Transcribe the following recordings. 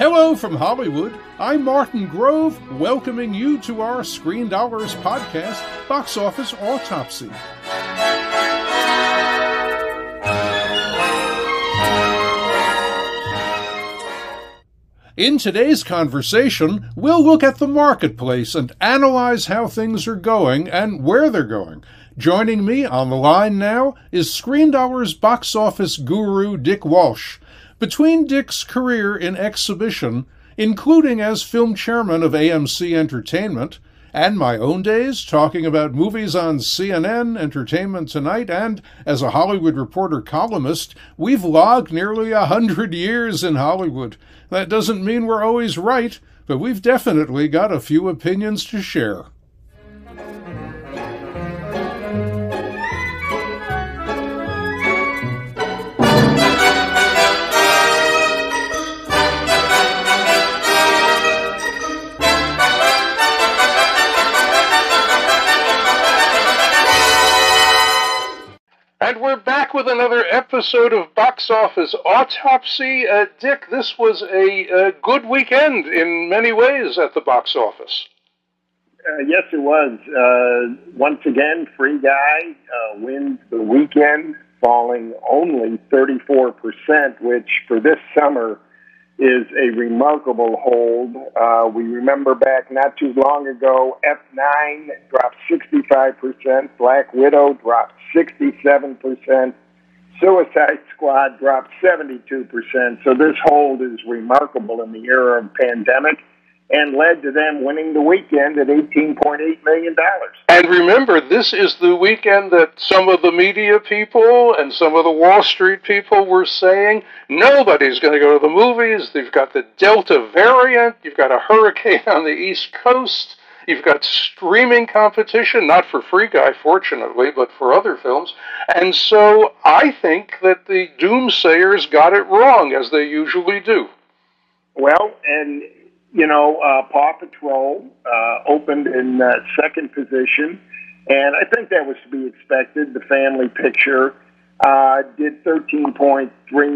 Hello from Hollywood. I'm Martin Grove, welcoming you to our Screen Dollars podcast, Box Office Autopsy. In today's conversation, we'll look at the marketplace and analyze how things are going and where they're going. Joining me on the line now is Screen Dollars box office guru Dick Walsh. Between Dick's career in exhibition, including as film chairman of AMC Entertainment, and my own days talking about movies on CNN, Entertainment Tonight, and as a Hollywood Reporter columnist, we've logged nearly a hundred years in Hollywood. That doesn't mean we're always right, but we've definitely got a few opinions to share. And we're back with another episode of Box Office Autopsy. Uh, Dick, this was a, a, good weekend in many ways at the box office. Uh, yes, it was. Uh, once again, Free Guy uh, wins the weekend, falling only 34%, which for this summer is a remarkable hold. Uh, we remember back not too long ago, F9 dropped 65%, Black Widow dropped 67%, Suicide Squad dropped 72%. So this hold is remarkable in the era of pandemic and led to them winning the weekend at $18.8 million. And remember, this is the weekend that some of the media people and some of the Wall Street people were saying nobody's going to go to the movies. They've got the Delta variant, you've got a hurricane on the East Coast. You've got streaming competition, not for Free Guy, fortunately, but for other films. And so I think that the doomsayers got it wrong, as they usually do. Well, and you know, uh, Paw Patrol uh, opened in uh, second position, and I think that was to be expected. The family picture uh, did $13.3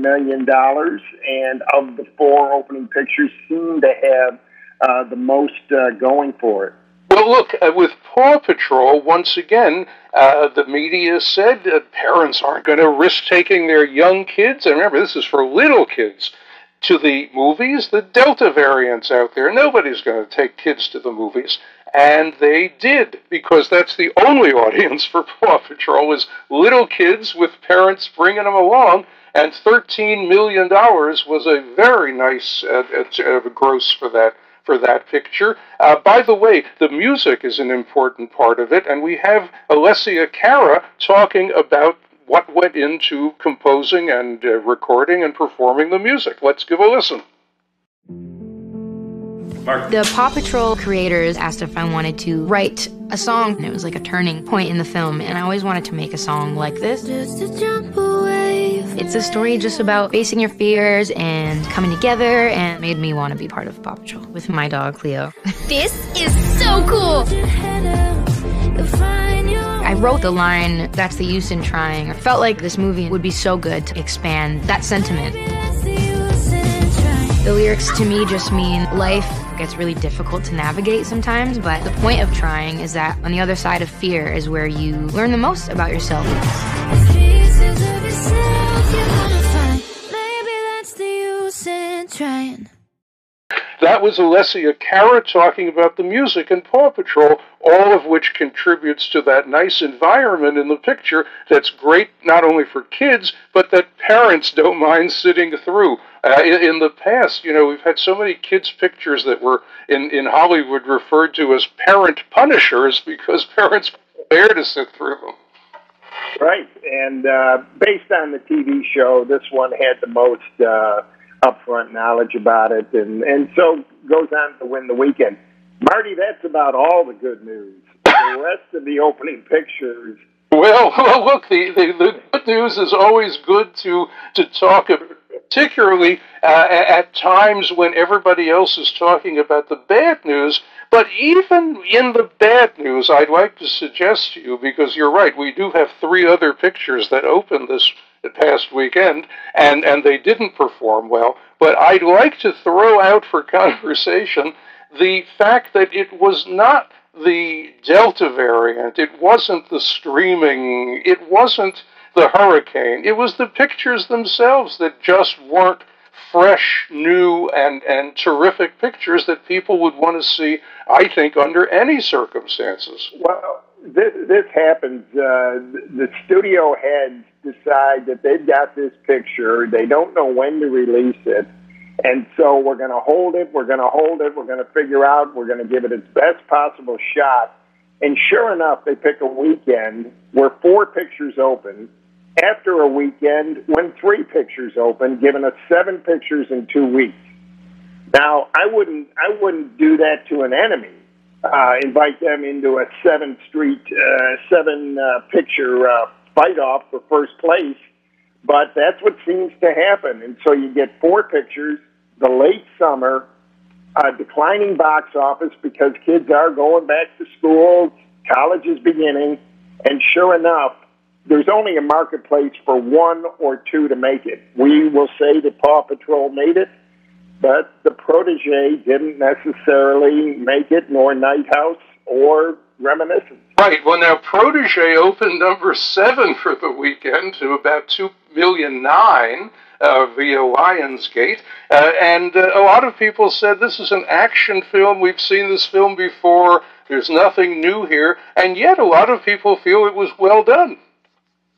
million, and of the four opening pictures, seemed to have uh, the most uh, going for it. Well, look, uh, with Paw Patrol, once again, uh, the media said that parents aren't going to risk taking their young kids. And remember, this is for little kids to the movies. The Delta variant's out there. Nobody's going to take kids to the movies. And they did, because that's the only audience for Paw Patrol is little kids with parents bringing them along. And $13 million was a very nice uh, uh, gross for that for that picture. Uh, by the way, the music is an important part of it, and we have Alessia Cara talking about what went into composing and uh, recording and performing the music. Let's give a listen. Mark. The Paw Patrol creators asked if I wanted to write a song, and it was like a turning point in the film, and I always wanted to make a song like this. It's a story just about facing your fears and coming together, and made me want to be part of Paw Patrol with my dog Cleo. this is so cool! I wrote the line, that's the use in trying. I felt like this movie would be so good to expand that sentiment. The lyrics to me just mean life gets really difficult to navigate sometimes, but the point of trying is that on the other side of fear is where you learn the most about yourself. Trying. That was Alessia Cara talking about the music in Paw Patrol, all of which contributes to that nice environment in the picture that's great not only for kids, but that parents don't mind sitting through. Uh, in, the past, you know, we've had so many kids' pictures that were in, in Hollywood referred to as parent punishers because parents there to sit through them. Right, and uh, based on the TV show, this one had the most. Uh, upfront knowledge about it, and and so goes on to win the weekend. Marty, that's about all the good news. The rest of the opening pictures. Well, well, look, the, the, the good news is always good to to talk about particularly uh, at times when everybody else is talking about the bad news. But even in the bad news, I'd like to suggest to you, because you're right, we do have three other pictures that opened this past weekend, and, and they didn't perform well. But I'd like to throw out for conversation the fact that it was not the Delta variant, it wasn't the streaming, it wasn't the hurricane, it was the pictures themselves that just weren't fresh, new, and, and terrific pictures that people would want to see, I think, under any circumstances. Well, this, this happens. Uh, the studio heads decide that they've got this picture, they don't know when to release it. And so we're going to hold it, we're going to hold it, we're going to figure out, we're going to give it its best possible shot. And sure enough, they pick a weekend where four pictures open. After a weekend, when three pictures open, giving us seven pictures in two weeks. Now, I wouldn't, I wouldn't do that to an enemy. Uh, invite them into a seven street, uh, seven uh, picture uh, fight off for first place. But that's what seems to happen. And so you get four pictures the late summer, uh, declining box office because kids are going back to school, college is beginning, and sure enough, there's only a marketplace for one or two to make it. We will say that Paw Patrol made it, but the protege didn't necessarily make it, nor Night House or Reminiscence. Right. Well, now Protege opened number seven for the weekend to about two million nine uh, via Lionsgate. Uh, and uh, a lot of people said this is an action film. We've seen this film before. There's nothing new here. And yet, a lot of people feel it was well done.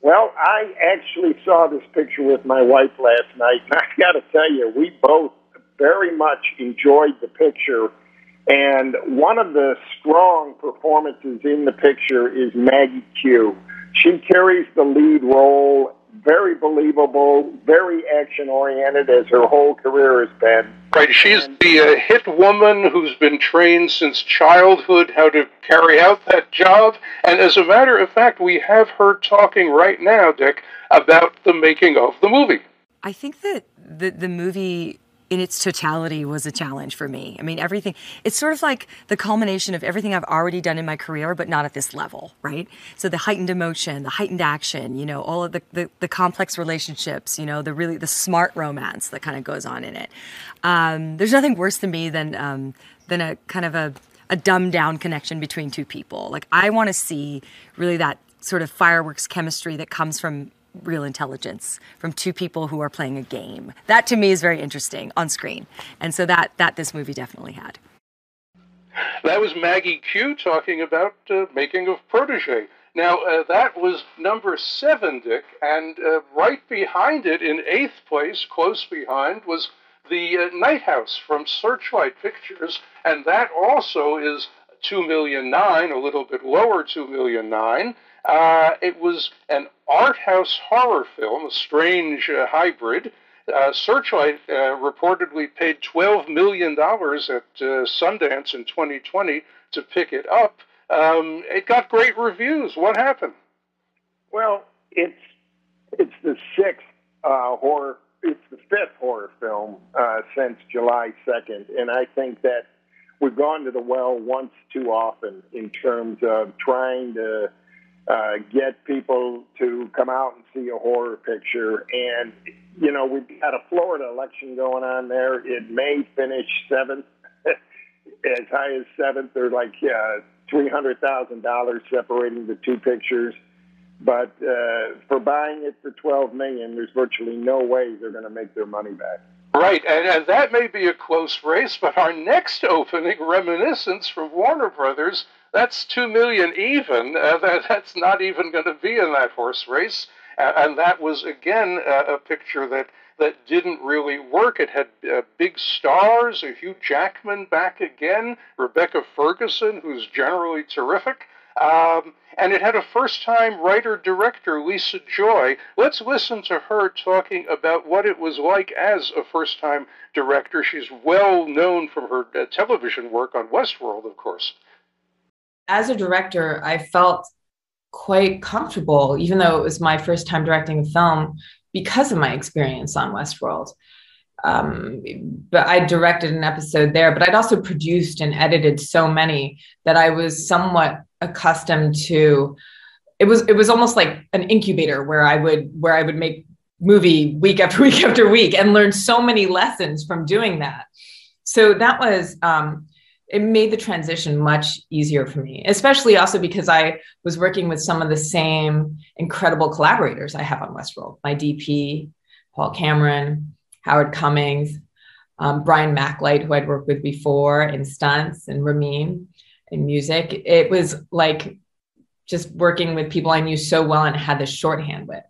Well, I actually saw this picture with my wife last night, and I got to tell you, we both very much enjoyed the picture. And one of the strong performances in the picture is Maggie Q. She carries the lead role, very believable, very action oriented, as her whole career has been. Right, she's the uh, hit woman who's been trained since childhood how to carry out that job. And as a matter of fact, we have her talking right now, Dick, about the making of the movie. I think that the the movie in its totality was a challenge for me. I mean, everything, it's sort of like the culmination of everything I've already done in my career, but not at this level, right? So the heightened emotion, the heightened action, you know, all of the, the, the complex relationships, you know, the really, the smart romance that kind of goes on in it. Um, there's nothing worse to me than, um, than a kind of a, a dumbed down connection between two people. Like I want to see really that sort of fireworks chemistry that comes from real intelligence from two people who are playing a game. That to me is very interesting on screen. And so that that this movie definitely had. That was Maggie Q talking about uh, making of Protege. Now, uh, that was number seven, Dick, and uh, right behind it, in eighth place, close behind, was the uh, Night House from Searchlight Pictures, and that also is two million nine, a little bit lower two million nine. Uh, it was an art house horror film, a strange uh, hybrid. Uh, Searchlight uh, reportedly paid $12 million at uh, Sundance in 2020 to pick it up. Um, it got great reviews. What happened? Well, it's it's the sixth uh, horror, it's the fifth horror film since July 2nd, and I think that we've gone to the well once too often in terms of trying to uh, get people to come out and see a horror picture. And, you know, we've got a Florida election going on there. It may finish seventh, as high as seventh. There's like uh, $300,000 separating the two pictures. But uh, for buying it for 12 million, there's virtually no way they're going to make their money back. Right, and, and that may be a close race, but our next opening, Reminiscence from Warner Brothers, that's two million even. Uh, that, that's not even going to be in that horse race. Uh, and that was again uh, a picture that that didn't really work. It had uh, big stars, a Hugh Jackman back again, Rebecca Ferguson, who's generally terrific. Um, and it had a first time writer director, Lisa Joy. Let's listen to her talking about what it was like as a first time director. She's well known from her uh, television work on Westworld, of course as a director, I felt quite comfortable, even though it was my first time directing a film, because of my experience on Westworld. Um, but I directed an episode there, but I'd also produced and edited so many that I was somewhat accustomed to. It was it was almost like an incubator where I would where I would make movie week after week after week and learn so many lessons from doing that. So that was um, it made the transition much easier for me, especially also because I was working with some of the same incredible collaborators I have on Westworld. My DP, Paul Cameron, Howard Cummings, um, Brian Machleit, who I'd worked with before in stunts, and Ramin in music. It was like just working with people I knew so well and had this shorthand with.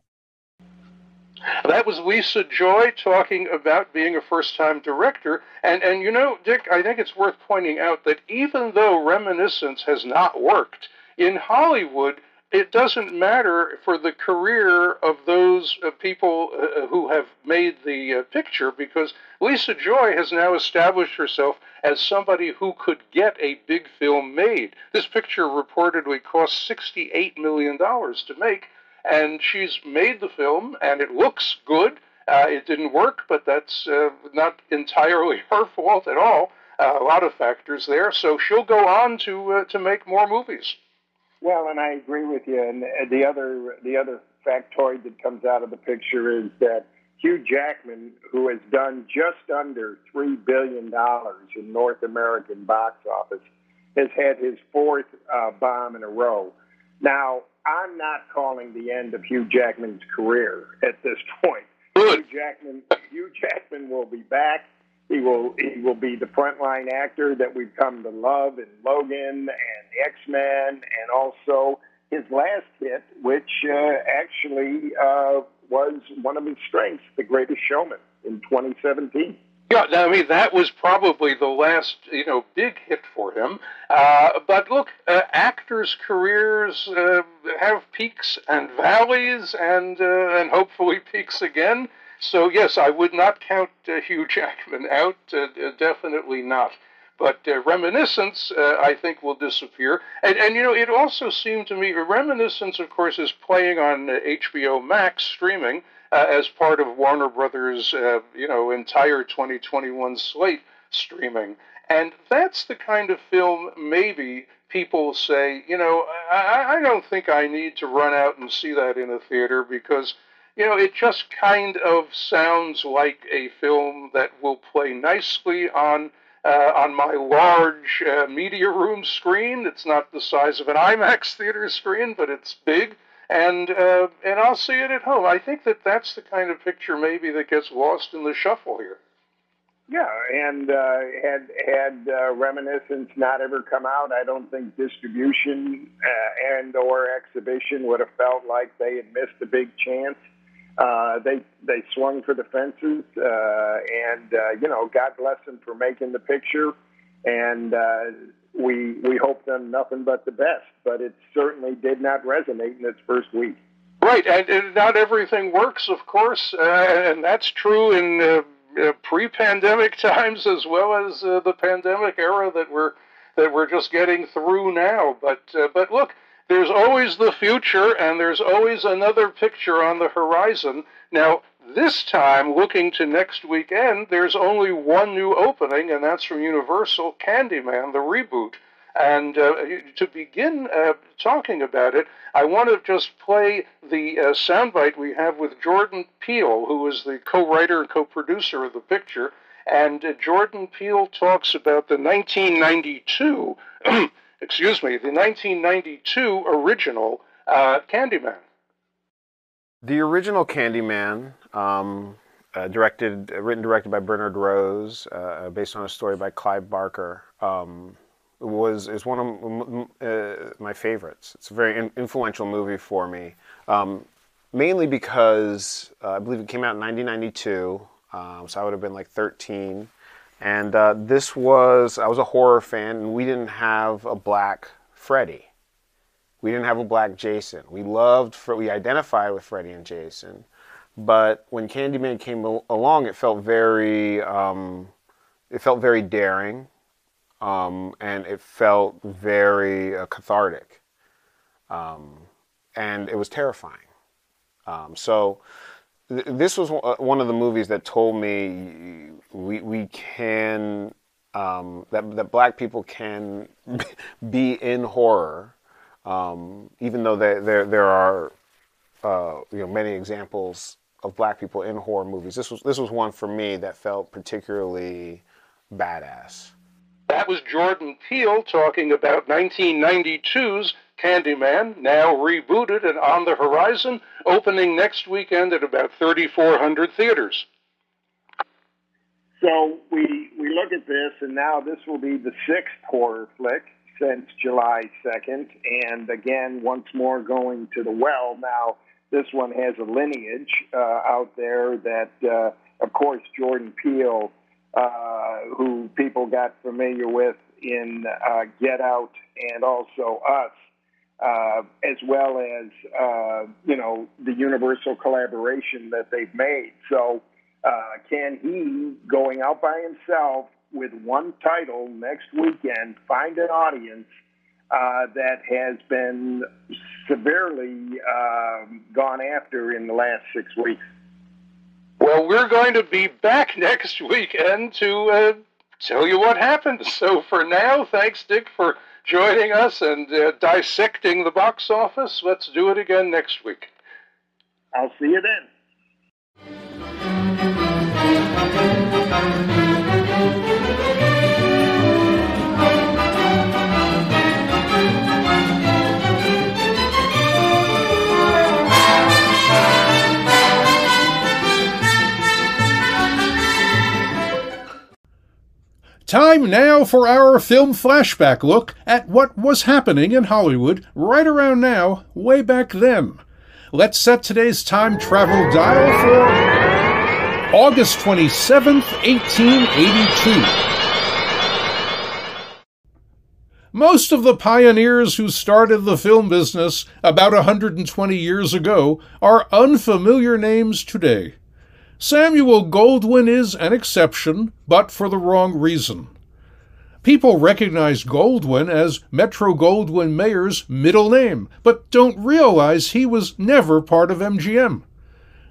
That was Lisa Joy talking about being a first time director. And, and you know, Dick, I think it's worth pointing out that even though Reminiscence has not worked, in Hollywood, it doesn't matter for the career of those uh, people uh, who have made the uh, picture because Lisa Joy has now established herself as somebody who could get a big film made. This picture reportedly cost $68 million to make, and she's made the film, and it looks good. Uh, it didn't work, but that's uh, not entirely her fault at all. Uh, a lot of factors there, so she'll go on to uh, to make more movies. Well, and I agree with you. And the other the other factoid that comes out of the picture is that Hugh Jackman, who has done just under three billion dollars in North American box office, has had his fourth uh, bomb in a row. Now, I'm not calling the end of Hugh Jackman's career at this point. Hugh Jackman, Hugh Jackman will be back. He will he will be the frontline actor that we've come to love in Logan and X Men, and also his last hit, which uh, actually uh, was one of his strengths, The Greatest Showman, in 2017. Yeah, I mean that was probably the last you know big hit for him. Uh, but look, uh, actors' careers uh, have peaks and valleys, and uh, and hopefully peaks again. So yes, I would not count uh, Hugh Jackman out. Uh, definitely not. But Reminiscence, I think, will disappear. And and you know, it also seemed to me Reminiscence, of course, is playing on HBO Max streaming uh, as part of Warner Brothers, uh, you know, entire 2021 slate streaming. And that's the kind of film maybe people say, you know, I, I don't think I need to run out and see that in a theater because, you know, it just kind of sounds like a film that will play nicely on uh, on my large uh, media room screen. It's not the size of an IMAX theater screen, but it's big and uh, and I'll see it at home. I think that that's the kind of picture maybe that gets lost in the shuffle here. Yeah, and uh, had had uh, Reminiscence not ever come out, I don't think distribution uh, and or exhibition would have felt like they had missed a big chance. Uh, they they swung for the fences, uh, and uh, you know, God bless them for making the picture. And uh, we we hope them nothing but the best. But it certainly did not resonate in its first week. Right, and, and not everything works, of course, uh, and that's true in uh, uh, pre-pandemic times as well as uh, the pandemic era that we're that we're just getting through now. But uh, but look, there's always the future, and there's always another picture on the horizon. Now, this time, looking to next weekend, there's only one new opening, and that's from Universal Candyman, the reboot. And uh, to begin uh, talking about it, I want to just play the uh, soundbite we have with Jordan Peele, who is the co writer and co producer of the picture. And uh, Jordan Peele talks about the 1992, excuse me, the 1992 original uh, Candyman. The original Candyman, um, uh, directed, written, directed by Bernard Rose, uh, based on a story by Clive Barker, um, was is one of uh, my favorites. It's a very in- influential movie for me, um, mainly because uh, I believe it came out in 1992, um, so I would have been like 13. And uh, this was I was a horror fan, and we didn't have a black Freddy. We didn't have a black Jason. We loved, we identified with Freddy and Jason, but when Candyman came along, it felt very, um, it felt very daring, um, and it felt very uh, cathartic, um, and it was terrifying. Um, so this was one of the movies that told me we we can um, that that black people can be in horror, um, even though there there there are uh, you know many examples of black people in horror movies. This was this was one for me that felt particularly badass. That was Jordan Peele talking about 1992's Candyman, now rebooted and on the horizon, opening next weekend at about 3,400 theaters. So we we look at this, and now this will be the sixth horror flick since July 2nd, and again, once more going to the well. Now, this one has a lineage uh, out there that, uh, of course, Jordan Peele, uh, who people got familiar with in uh, Get Out and also Us, uh, as well as uh, you know the universal collaboration that they've made. So, uh, can he going out by himself with one title next weekend find an audience uh, that has been severely um, gone after in the last six weeks? Well, we're going to be back next weekend to uh, tell you what happened. So for now, thanks, Dick, for joining us and uh, dissecting the box office. Let's do it again next week. I'll see you then. Time now for our film flashback look at what was happening in Hollywood right around now, way back then. Let's set today's time travel dial for August 27th, 1882. Most of the pioneers who started the film business about 120 years ago are unfamiliar names today. Samuel Goldwyn is an exception, but for the wrong reason. People recognize Goldwyn as Metro Goldwyn Mayer's middle name, but don't realize he was never part of MGM.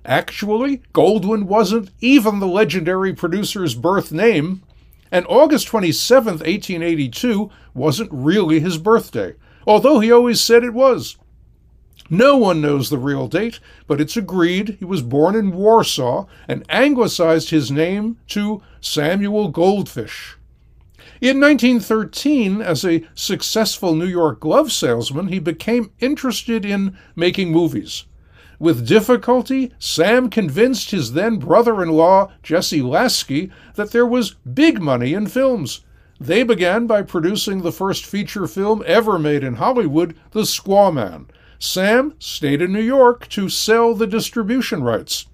Actually, Goldwyn wasn't even the legendary producer's birth name, and August 27, 1882, wasn't really his birthday, although he always said it was. No one knows the real date, but it's agreed he was born in Warsaw and anglicized his name to Samuel Goldfish. In 1913, as a successful New York glove salesman, he became interested in making movies. With difficulty, Sam convinced his then brother in law, Jesse Lasky, that there was big money in films. They began by producing the first feature film ever made in Hollywood, The Squaw Man, Sam stayed in New York to sell the distribution rights.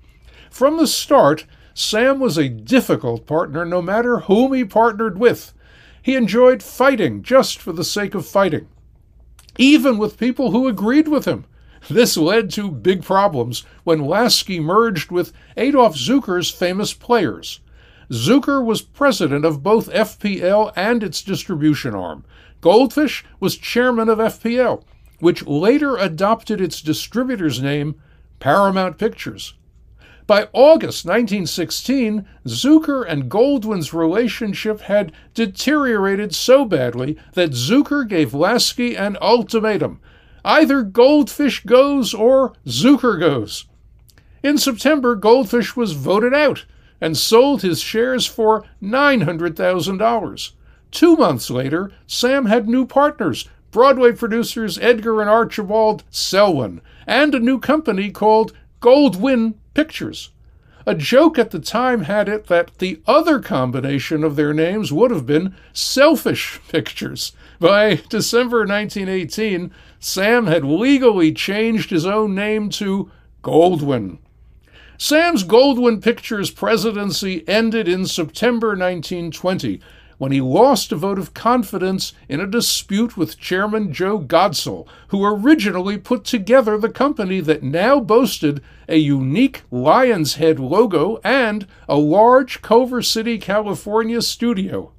From the start, Sam was a difficult partner no matter whom he partnered with. He enjoyed fighting just for the sake of fighting, even with people who agreed with him. This led to big problems when Lasky merged with Adolph Zukor's famous players. Zucker was president of both FPL and its distribution arm. Goldfish was chairman of FPL which later adopted its distributor's name, Paramount Pictures. By August 1916, Zukor and Goldwyn's relationship had deteriorated so badly that Zukor gave Lasky an ultimatum either Goldfish goes or Zukor goes. In September, Goldfish was voted out and sold his shares for $900,000. Two months later, Sam had new partners Broadway producers Edgar and Archibald Selwyn, and a new company called Goldwyn Pictures. A joke at the time had it that the other combination of their names would have been Selfish Pictures. By December 1918, Sam had legally changed his own name to Goldwyn. Sam's Goldwyn Pictures presidency ended in September 1920 when he lost a vote of confidence in a dispute with Chairman Joe Godsol, who originally put together the company that now boasted a unique lion's head logo and a large Culver City, California studio.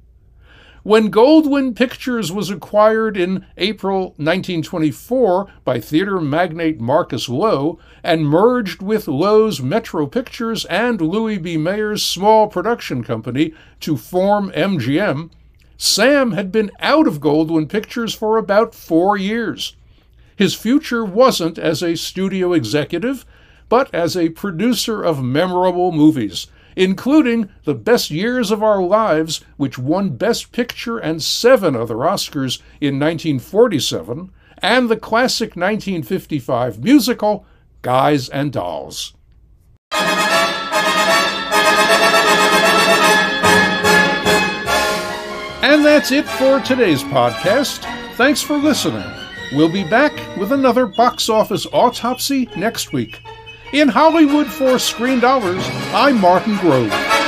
When Goldwyn Pictures was acquired in April 1924 by theater magnate Marcus Loew and merged with Loew's Metro Pictures and Louis B. Mayer's small production company to form MGM, Sam had been out of Goldwyn Pictures for about four years. His future wasn't as a studio executive, but as a producer of memorable movies including The Best Years of Our Lives, which won Best Picture and seven other Oscars in 1947, and the classic 1955 musical Guys and Dolls. And that's it for today's podcast. Thanks for listening. We'll be back with another box office autopsy next week. In Hollywood for Screen Dollars, I'm Martin Grove.